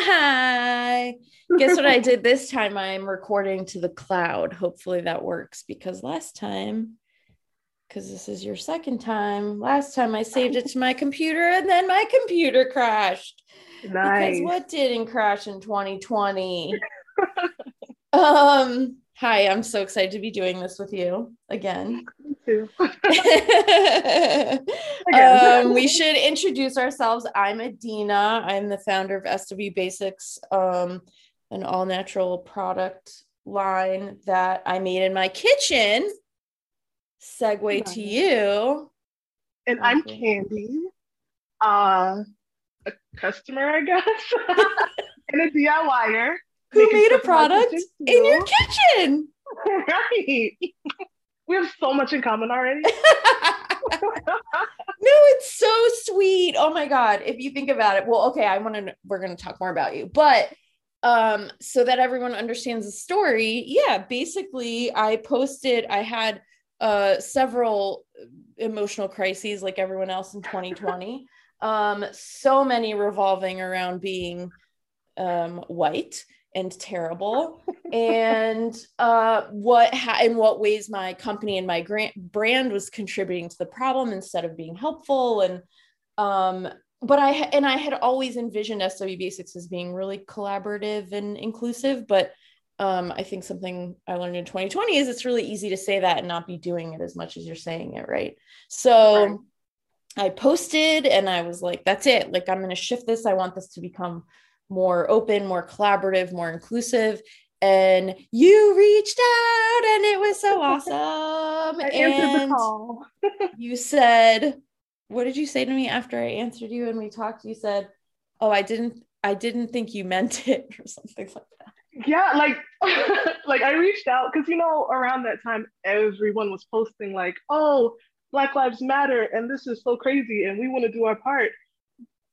Hi. Guess what I did this time? I'm recording to the cloud. Hopefully that works because last time, because this is your second time, last time I saved it to my computer and then my computer crashed. Nice. Because what didn't crash in 2020? um, hi, I'm so excited to be doing this with you again. Me too. um, we should introduce ourselves. I'm Adina. I'm the founder of SW Basics, um, an all natural product line that I made in my kitchen. Segue to you. and I'm Kandy, uh, a customer, I guess, and a DIYer. Who made a stuff in my product in your kitchen? right. We have so much in common already. no, it's so sweet. Oh my god, if you think about it. Well, okay, I want to we're going to talk more about you. But um so that everyone understands the story, yeah, basically I posted I had uh several emotional crises like everyone else in 2020. um so many revolving around being um white and terrible and uh what ha- in what ways my company and my grant brand was contributing to the problem instead of being helpful and um but i ha- and i had always envisioned sw basics as being really collaborative and inclusive but um i think something i learned in 2020 is it's really easy to say that and not be doing it as much as you're saying it right so Right. I posted and I was like, that's it. Like, I'm going to shift this. I want this to become more open, more collaborative, more inclusive. And you reached out and it was so awesome. I answered the and call. you said, what did you say to me after I answered you and we talked? You said, oh, I didn't, I didn't think you meant it or something like that. Yeah, like, like I reached out because you know around that time everyone was posting like, "Oh, Black Lives Matter," and this is so crazy, and we want to do our part,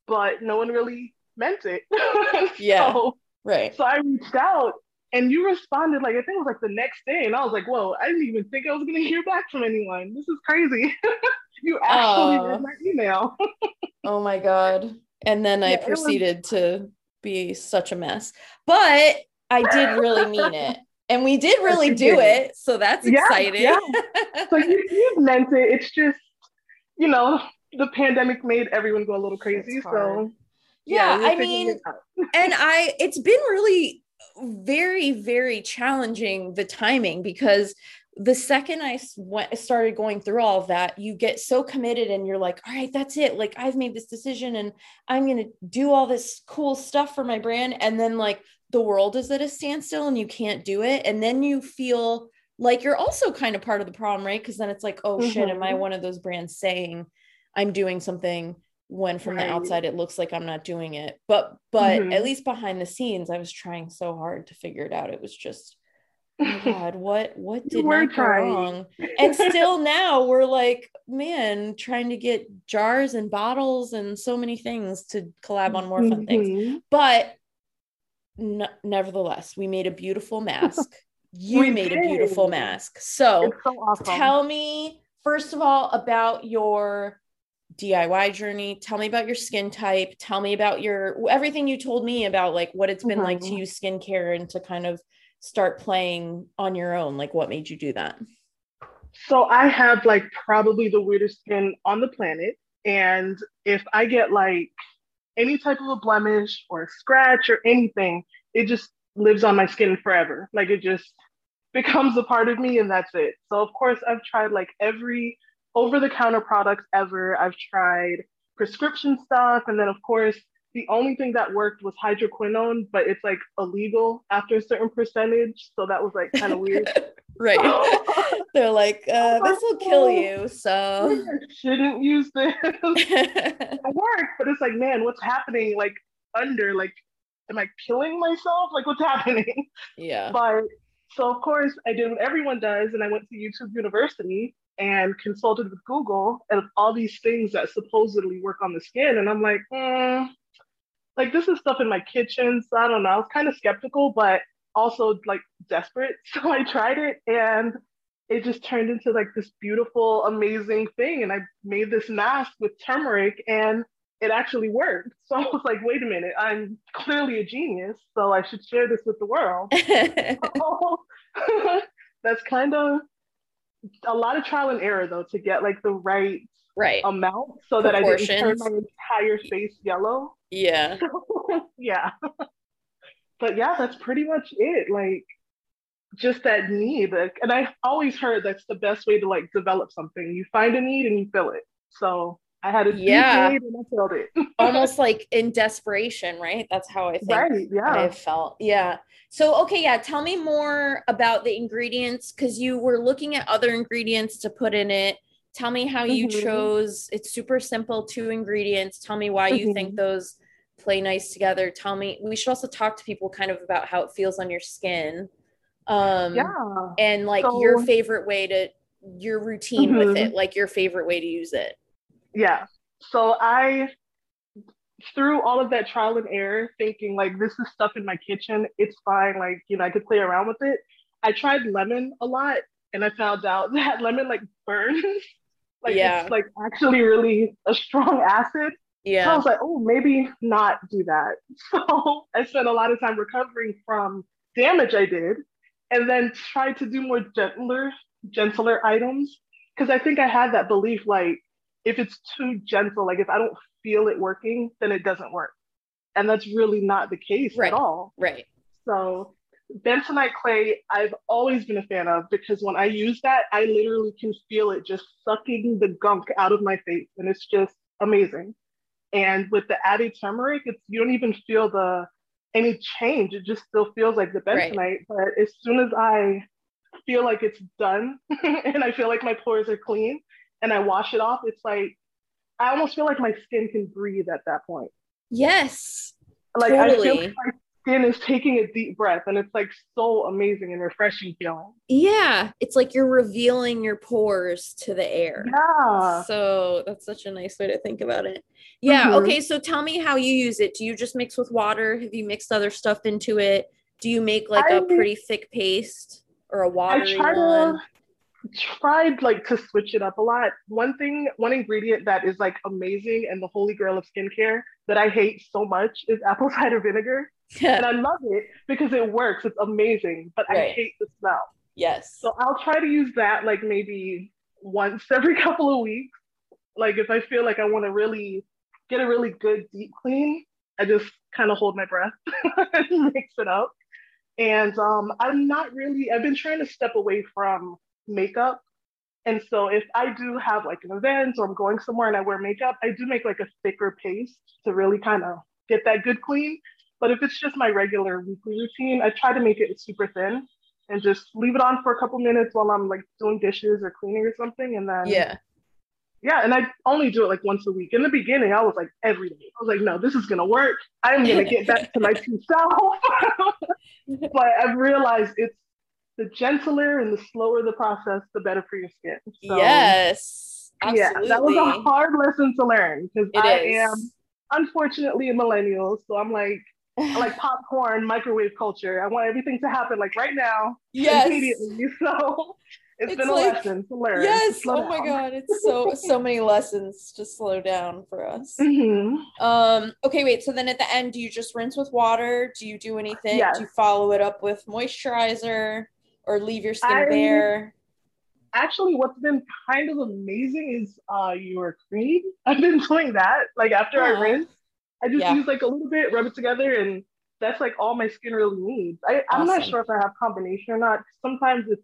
but no one really meant it. Yeah. So, Right. So I reached out and you responded like I think it was like the next day, and I was like, "Whoa! I didn't even think I was gonna hear back from anyone. This is crazy." you actually read my email. Oh my God. And then I Yeah, was- proceeded to be such a mess. But I did really mean it. And we did really do did. it. So that's Yeah, exciting. yeah. so you, you meant it. It's just, you know, the pandemic made everyone go a little crazy. So Yeah, we're I mean, and I it's been really very very challenging the timing because the second I went, started going through all of that, you get so committed and you're like, all right, that's it. Like I've made this decision and I'm going to do all this cool stuff for my brand. And then like the world is at a standstill and you can't do it. And then you feel like you're also kind of part of the problem, right? Because then it's like, oh shit, am I Mhm. one of those brands saying I'm doing something when from Right. the outside it looks like I'm not doing it. But but Mhm. at least behind the scenes, I was trying so hard to figure it out. It was just oh god, what what did were not go wrong? And still now we're like, man, trying to get jars and bottles and so many things to collab on more fun things. Mhm. But n- nevertheless, we made a beautiful mask. You We made a beautiful mask. So so awesome. tell me first of all about your DIY journey. Tell me about your skin type. Tell me about your everything you told me about like what it's been like to Mhm. use skincare and to kind of start playing on your own. Like what made you do that? So I have like probably the weirdest skin on the planet. And if I get like any type of a blemish or a scratch or anything, it just lives on my skin forever. Like it just becomes a part of me and that's it. So of course I've tried like every over the counter products ever. I've tried prescription stuff and then of course the only thing that worked was hydroquinone, but it's like illegal after a certain percentage. So that was like kind of weird. right. They're like, uh, this will kill you. So I shouldn't use this. it worked, but it's like, man, what's happening? Like under, like, am I killing myself? Like, what's happening? yeah. But so of course I did what everyone does, and I went to YouTube University and consulted with Google and all these things that supposedly work on the skin, and I'm like, mm, like this is stuff in my kitchen, so I don't know. I was kind of skeptical, but also like desperate. So I tried it, and it just turned into like this beautiful, amazing thing. And I made this mask with turmeric, and it actually worked. So I was like, wait a minute, I'm clearly a genius, so I should share this with the world. that's kind of a lot of trial and error though to get like the right right amount so that I didn't turn my entire face yellow. Yeah. yeah. but yeah, that's pretty much it. Like just that need. Like, and I always heard that's the best way to like develop something. You find a need and you fill it. So I had a yeah, and I filled it. almost like in desperation, right? That's how I think right, yeah. I felt. Yeah. So okay, yeah. Tell me more about the ingredients because you were looking at other ingredients to put in it. Tell me how you mm-hmm. chose. It's super simple, two ingredients. Tell me why mm-hmm. you think mm-hmm. those play nice together. Tell me. We should also talk to people kind of about how it feels on your skin. Um, yeah. And like so, your favorite way to your routine mm-hmm. with it, like your favorite way to use it yeah. So I, through all of that trial and error, thinking like this is stuff in my kitchen, it's fine. Like, you know, I could play around with it. I tried lemon a lot and I found out that lemon like burns. like yeah. it's like actually really a strong acid. Yeah. So I was like, oh, maybe not do that. So I spent a lot of time recovering from damage I did and then tried to do more gentler, gentler items. Cause I think I had that belief like if it's too gentle, like if I don't feel it working, then it doesn't work. And that's really not the case right. at all. Right. So bentonite clay, I've always been a fan of because when I use that, I literally can feel it just sucking the gunk out of my face. And it's just amazing. And with the added turmeric, it's you don't even feel the any change. It just still feels like the bentonite. Right. But as soon as I feel like it's done and I feel like my pores are clean, and I wash it off, it's like I almost feel like my skin can breathe at that point. Yes. Like totally. I feel like my skin is taking a deep breath and it's like so amazing and refreshing feeling. Yeah. It's like you're revealing your pores to the air. Yeah. So that's such a nice way to think about it. Yeah. Mm-hmm. Okay. So tell me how you use it. Do you just mix with water? Have you mixed other stuff into it? Do you make like I, a pretty thick paste or a watery I try one? To, tried like to switch it up a lot. One thing, one ingredient that is like amazing and the holy grail of skincare that I hate so much is apple cider vinegar. and I love it because it works. It's amazing, but right. I hate the smell. Yes. So I'll try to use that like maybe once every couple of weeks. Like if I feel like I want to really get a really good deep clean, I just kind of hold my breath and mix it up. And um, I'm not really, I've been trying to step away from makeup. And so if I do have like an event or I'm going somewhere and I wear makeup, I do make like a thicker paste to really kind of get that good clean. But if it's just my regular weekly routine, I try to make it super thin and just leave it on for a couple minutes while I'm like doing dishes or cleaning or something. And then yeah. Yeah, and I only do it like once a week. In the beginning, I was like every day. I was like, no, this is gonna work. I'm gonna get back to my true self. but I've realized it's the gentler and the slower the process, the better for your skin. So, yes. Absolutely. Yeah, that was a hard lesson to learn because I is. am unfortunately a millennial. So I'm like, I like popcorn, microwave culture. I want everything to happen like right now, yes. immediately. So it's, it's been like, a lesson to learn. Yes. To oh down. my god, it's so so many lessons to slow down for us. Mm-hmm. Um. Okay. Wait. So then at the end, do you just rinse with water? Do you do anything? Yes. Do you follow it up with moisturizer? Or leave your skin I, bare? Actually, what's been kind of amazing is uh, your cream. I've been doing that. Like after I rinse, I just yeah. use like a little bit, rub it together, and that's like all my skin really needs. I, I'm not sure if I have combination or not. Sometimes it's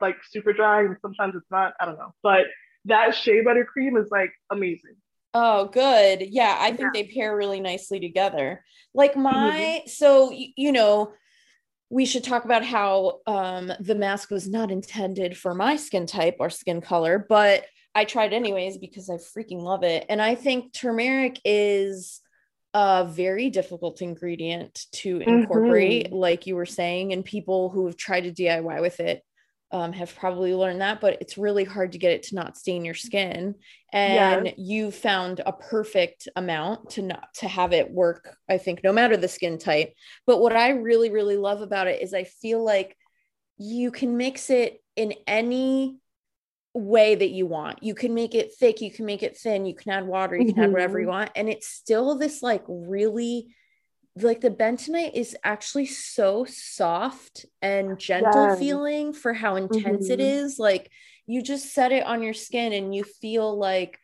like super dry and sometimes it's not. I don't know. But that shea butter cream is like amazing. Oh, good. Yeah, I think yeah. they pair really nicely together. Like my, mm-hmm. so you know, we should talk about how um, the mask was not intended for my skin type or skin color, but I tried anyways because I freaking love it. And I think turmeric is a very difficult ingredient to incorporate, mm-hmm. like you were saying, and people who have tried to DIY with it um, have probably learned that, but it's really hard to get it to not stain your skin. And yeah. you found a perfect amount to not to have it work, I think, no matter the skin type. But what I really, really love about it is I feel like you can mix it in any way that you want. You can make it thick, you can make it thin, you can add water, you can mm-hmm. add whatever you mm-hmm. want. And it's still this like really like the bentonite is actually so soft and gentle yeah. feeling for how intense mm-hmm. it is. Like you just set it on your skin and you feel like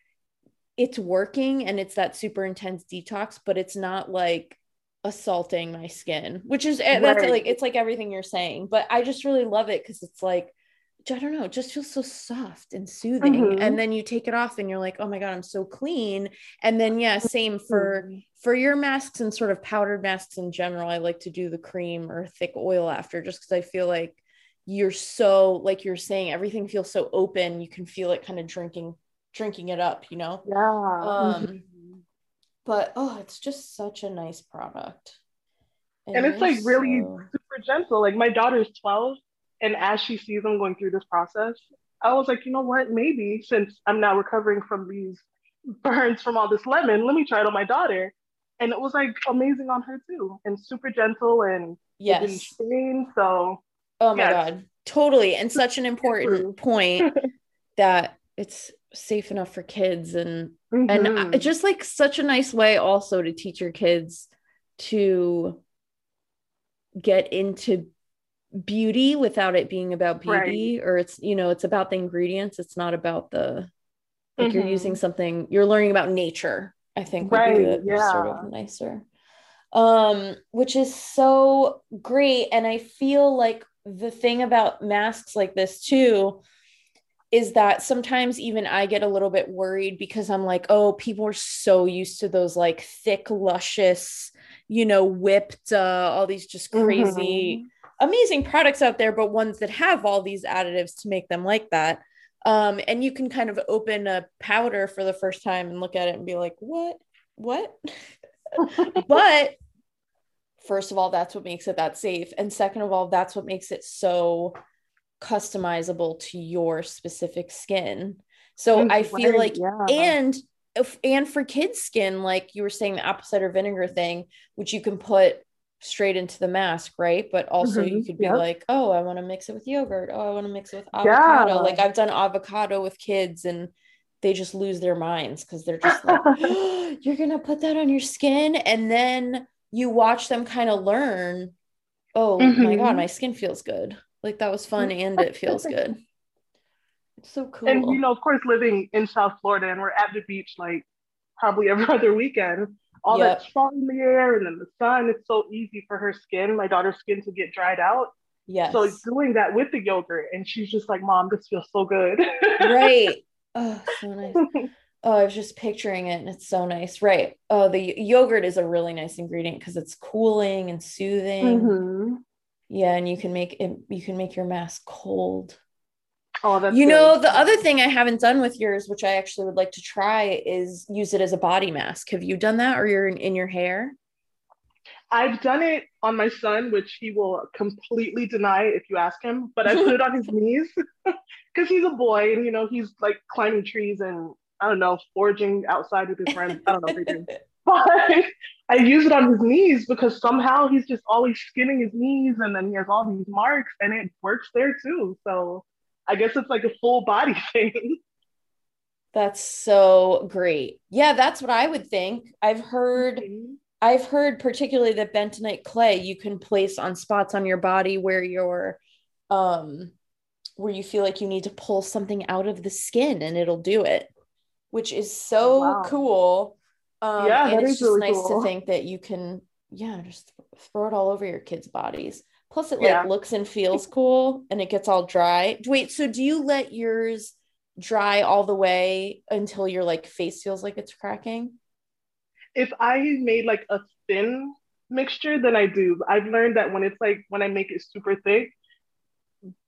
it's working and it's that super intense detox, but it's not like assaulting my skin, which is right. that's like it's like everything you're saying. But I just really love it because it's like I don't know, it just feels so soft and soothing. Mm-hmm. And then you take it off and you're like, oh my God, I'm so clean. And then, yeah, same for for your masks and sort of powdered masks in general. I like to do the cream or thick oil after just because I feel like you're so, like you're saying, everything feels so open. You can feel it kind of drinking, drinking it up, you know? Yeah. Um, mm-hmm. but oh, it's just such a nice product. And, and it's like really so... super gentle. Like my daughter's 12 and as she sees them going through this process, I was like, you know what? Maybe since I'm now recovering from these burns from all this lemon, let me try it on my daughter. And it was like amazing on her too, and super gentle and yes, stain. So, oh my yes. god, totally, and such an important point that it's safe enough for kids, and mm-hmm. and just like such a nice way also to teach your kids to get into beauty without it being about beauty right. or it's you know it's about the ingredients it's not about the like mm-hmm. you're using something you're learning about nature i think right yeah sort of nicer um which is so great and i feel like the thing about masks like this too is that sometimes even I get a little bit worried because I'm like, oh, people are so used to those like thick, luscious, you know, whipped, uh, all these just crazy mm-hmm amazing products out there, but ones that have all these additives to make them like that. Um, and you can kind of open a powder for the first time and look at it and be like, what? What? but first of all, that's what makes it that safe. And second of all, that's what makes it so customizable to your specific skin. So I feel like, yeah. and if, and for kids' skin, like you were saying, the apple cider vinegar thing, which you can put straight into the mask, right? But also mm-hmm. you could be yep. like, oh, I want to mix it with yogurt. Oh, I want to mix it with avocado. Yeah. Like I've done avocado with kids and they just lose their minds because they're just like, oh, you're gonna put that on your skin. And then you watch them kind of learn, oh mm-hmm. my god, mm-hmm. my skin feels good. Like that was fun and it feels good. It's so cool. And you know, of course, living in South Florida and we're at the beach like probably every other weekend all yep. that salt in the air and then the sun. It's so easy for her skin, my daughter's skin, to get dried out. Yes. So doing that with the yogurt, and she's just like, "Mom, this feels so good." right. Oh, so nice. Oh, I was just picturing it, and it's so nice. Right. Oh, the yogurt is a really nice ingredient because it's cooling and soothing. Mm-hmm. Yeah, and you can make it. You can make your mask cold. Oh, that's you good. know, the other thing I haven't done with yours, which I actually would like to try, is use it as a body mask. Have you done that or you're in, in your hair? I've done it on my son, which he will completely deny if you ask him, but I put it on his knees because he's a boy and, you know, he's like climbing trees and I don't know, foraging outside with his friends. I don't know if they do. But I use it on his knees because somehow he's just always skinning his knees and then he has all these marks and it works there too. So I guess it's like a full body thing. That's so great. Yeah, that's what I would think. I've heard mm-hmm. I've heard particularly that bentonite clay you can place on spots on your body where you're um where you feel like you need to pull something out of the skin and it'll do it, which is so wow. cool. Um yeah, and it's just really nice cool. to think that you can yeah, just throw it all over your kids' bodies. Plus, it like looks and feels cool, and it gets all dry. Wait, so do you let yours dry all the way until your like face feels like it's cracking? If I made like a thin mixture, then I do. I've learned that when it's like when I make it super thick,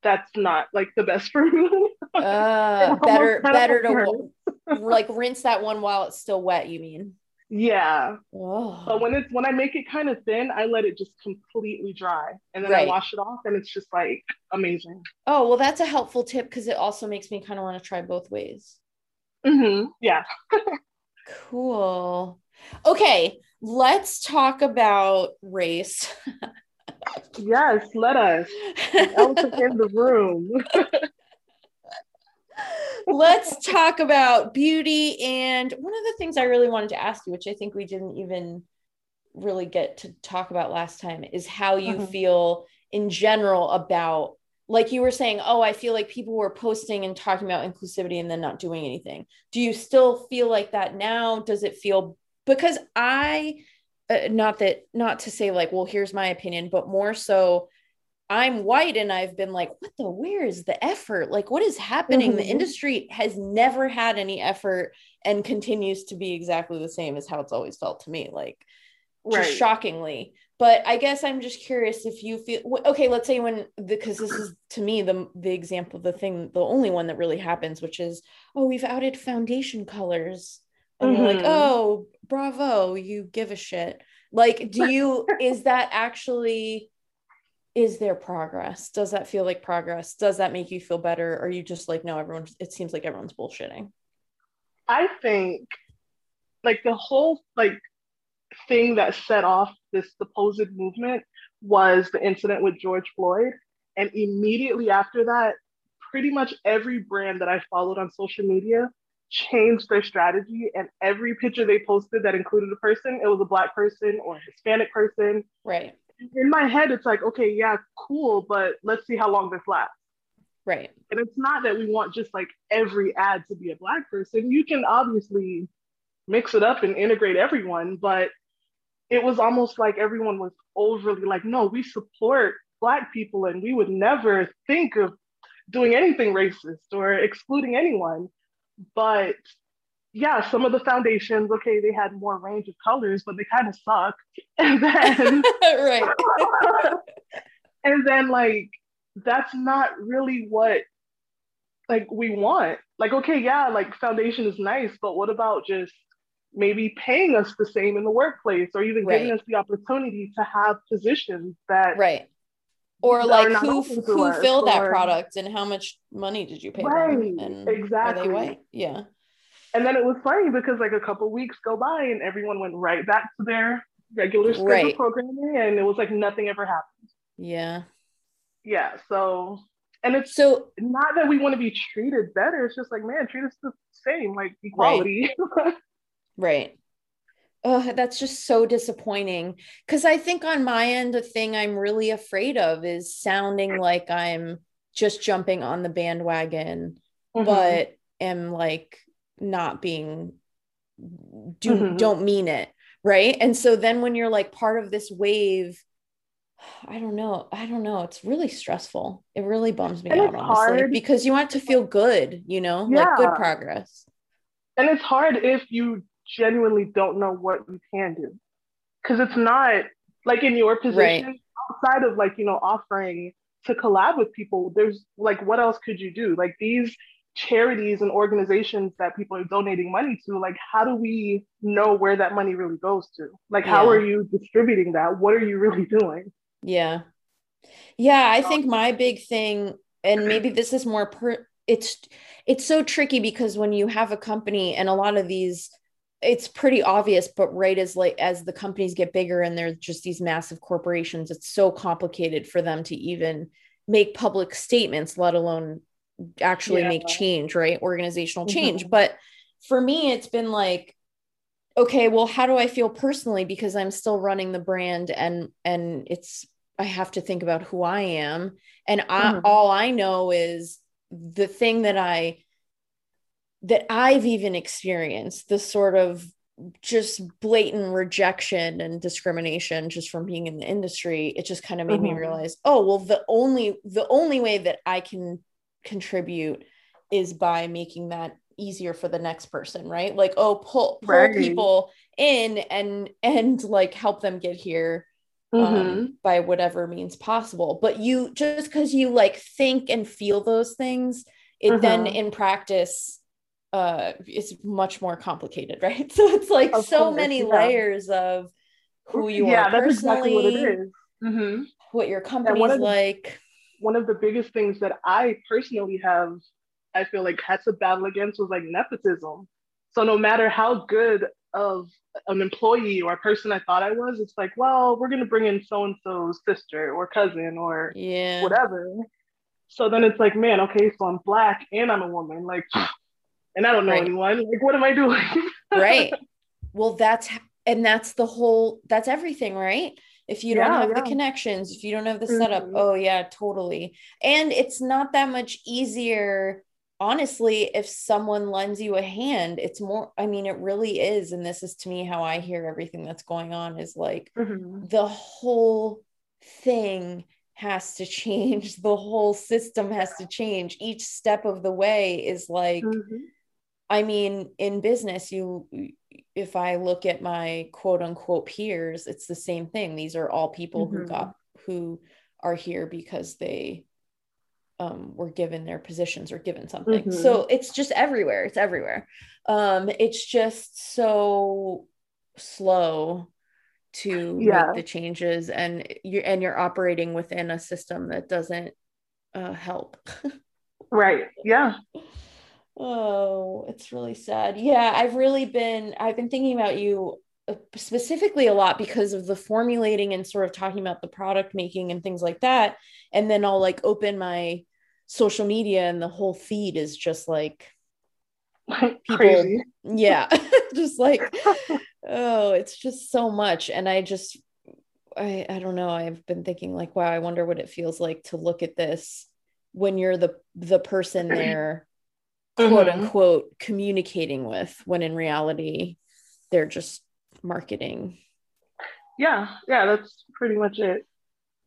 that's not like the best for me. uh, better, better to like rinse that one while it's still wet. You mean? Yeah. Oh. But when it's when I make it kind of thin, I let it just completely dry and then right. I wash it off and it's just like amazing. Oh, well that's a helpful tip because it also makes me kind of want to try both ways. Mm-hmm. Yeah. cool. Okay, let's talk about race. yes, let us. Elephant in the room. let's talk about beauty. And one of the things I really wanted to ask you, which I think we didn't even really get to talk about last time, is how you mm-hmm. feel in general about like you were saying, oh, I feel like people were posting and talking about inclusivity and then not doing anything. Do you still feel like that now? Does it feel because I, uh, not that, not to say like, well, here's my opinion, but more so, I'm white and I've been like, what the, where is the effort? Like, what is happening? Mm-hmm. The industry has never had any effort and continues to be exactly the same as how it's always felt to me. Like, just shockingly but i guess i'm just curious if you feel okay let's say when because this is to me the the example the thing the only one that really happens which is oh we've outed foundation colors and mm-hmm. like oh bravo you give a shit like do you is that actually is there progress does that feel like progress does that make you feel better or are you just like no everyone it seems like everyone's bullshitting i think like the whole like thing that set off this supposed movement was the incident with George Floyd. And immediately after that, pretty much every brand that I followed on social media changed their strategy. And every picture they posted that included a person, it was a Black person or a Hispanic person. Right. In my head, it's like, okay, yeah, cool, but let's see how long this lasts. Right. And it's not that we want just like every ad to be a Black person. You can obviously mix it up and integrate everyone, but it was almost like everyone was overly like, no, we support Black people and we would never think of doing anything racist or excluding anyone. But yeah, some of the foundations, okay, they had more range of colors, but they kind of suck. And then, right. and then, like, that's not really what like we want. Like, okay, yeah, like foundation is nice, but what about just maybe paying us the same in the workplace or even right. giving us the opportunity to have positions that right or like who who filled that product and how much money did you pay right, them and exactly white yeah and then it was funny because like a couple weeks go by and everyone went right back to their regular schedule right. programming and it was like nothing ever happened yeah yeah so and it's so not that we want to be treated better it's just like man treat us the same like equality right. Right. Oh, that's just so disappointing. Because I think on my end, the thing I'm really afraid of is sounding like I'm just jumping on the bandwagon, mm-hmm. but am like not being do mm-hmm. don't mean it right and so then when you're like part of this wave i don't know i don't know it's really stressful it really bums me and out honestly hard. because you want to feel good you know yeah. like good progress and it's hard if you genuinely don't know what you can do because it's not like in your position right. outside of like you know offering to collab with people there's like what else could you do like these charities and organizations that people are donating money to like how do we know where that money really goes to? Like how yeah. are you distributing that? What are you really doing? Yeah. Yeah i think um, my big thing and maybe this is more per it's it's so tricky because when you have a company and a lot of these it's pretty obvious but right as like as the companies get bigger and they're just these massive corporations it's so complicated for them to even make public statements let alone actually yeah. make change right organizational change mm-hmm. but for me it's been like okay well how do i feel personally because i'm still running the brand and and it's i have to think about who i am and mm-hmm. All i know is the thing that i that I've even experienced the sort of just blatant rejection and discrimination just from being in the industry it just kind of made mm-hmm. me realize oh well the only the only way that i can contribute is by making that easier for the next person right like oh pull pull right. people in and and like help them get here um, mm-hmm. um, by whatever means possible but you just because you like think and feel those things it mm-hmm. then in practice uh is much more complicated right so it's like of so course, many yeah. layers of who you yeah, are personally exactly what it is mm-hmm. what your company is like one of the biggest things that i personally have i feel like had to battle against was like nepotism so no matter how good of an employee or a person i thought i was it's like well we're going to bring in so and so's sister or cousin or yeah whatever So then it's like, man, okay, so I'm black and I'm a woman, like, and I don't know right. anyone. Like, what am I doing? right. Well, that's and that's the whole. That's everything, right? If you don't have yeah. the connections, if you don't have the setup, mm-hmm. oh yeah, totally. And it's not that much easier honestly, if someone lends you a hand, it's more, I mean, it really is. And this is to me how I hear everything that's going on is like mm-hmm. the whole thing has to change. The whole system has to change. Each step of the way is like, mm-hmm. I mean, in business, you, if I look at my quote unquote peers, it's the same thing. These are all people mm-hmm. who got, who are here because they um, were given their positions or given something. Mm-hmm. So it's just everywhere. It's everywhere. Um, it's just so slow to yeah. make the changes, and you're and you're operating within a system that doesn't uh, help. right. Yeah. Oh, it's really sad. Yeah, I've really been. I've been thinking about you uh, specifically a lot because of the formulating and sort of talking about the product making and things like that and then i'll like open my social media and the whole feed is just like people Crazy. yeah just like oh it's just so much and i just i i don't know i've been thinking like wow i wonder what it feels like to look at this when you're the the person there quote mm-hmm. unquote communicating with when in reality they're just marketing yeah yeah that's pretty much it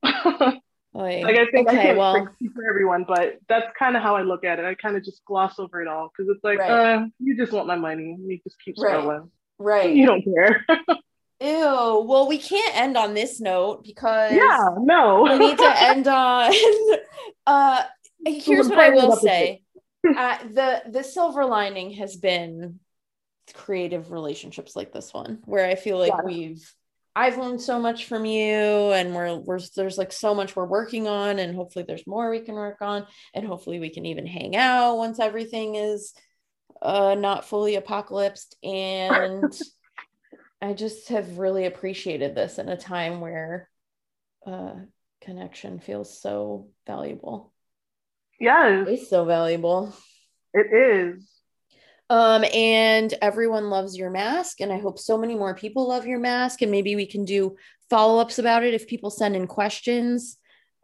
like, like I think okay, I can't well, speak for everyone, but that's kind of how I look at it. I kind of just gloss over it all because it's like, right. uh, you just want my money. You just keep scrolling. Right. right. You don't care. Ew. Well, we can't end on this note because yeah, no, we need to end on. uh, here's what I will say: uh, the the silver lining has been creative relationships like this one, where I feel like yeah. we've I've learned so much from you and we're, we're there's like so much we're working on and hopefully there's more we can work on and hopefully we can even hang out once everything is uh not fully apocalypsed and I just have really appreciated this in a time where uh connection feels so valuable. Yes. It's so valuable. It is. Um, and everyone loves your mask. And I hope so many more people love your mask. And maybe we can do follow ups about it if people send in questions.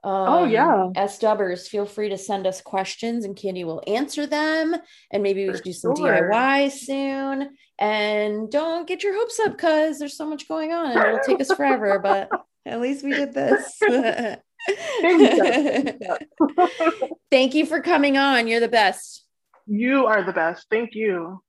Um, oh, yeah. As dubbers, feel free to send us questions and Kandy will answer them. And maybe we should do some sure. DIY soon. And don't get your hopes up because there's so much going on and it'll take us forever. but at least we did this. Thank you for coming on. You're the best. You are the best. Thank you.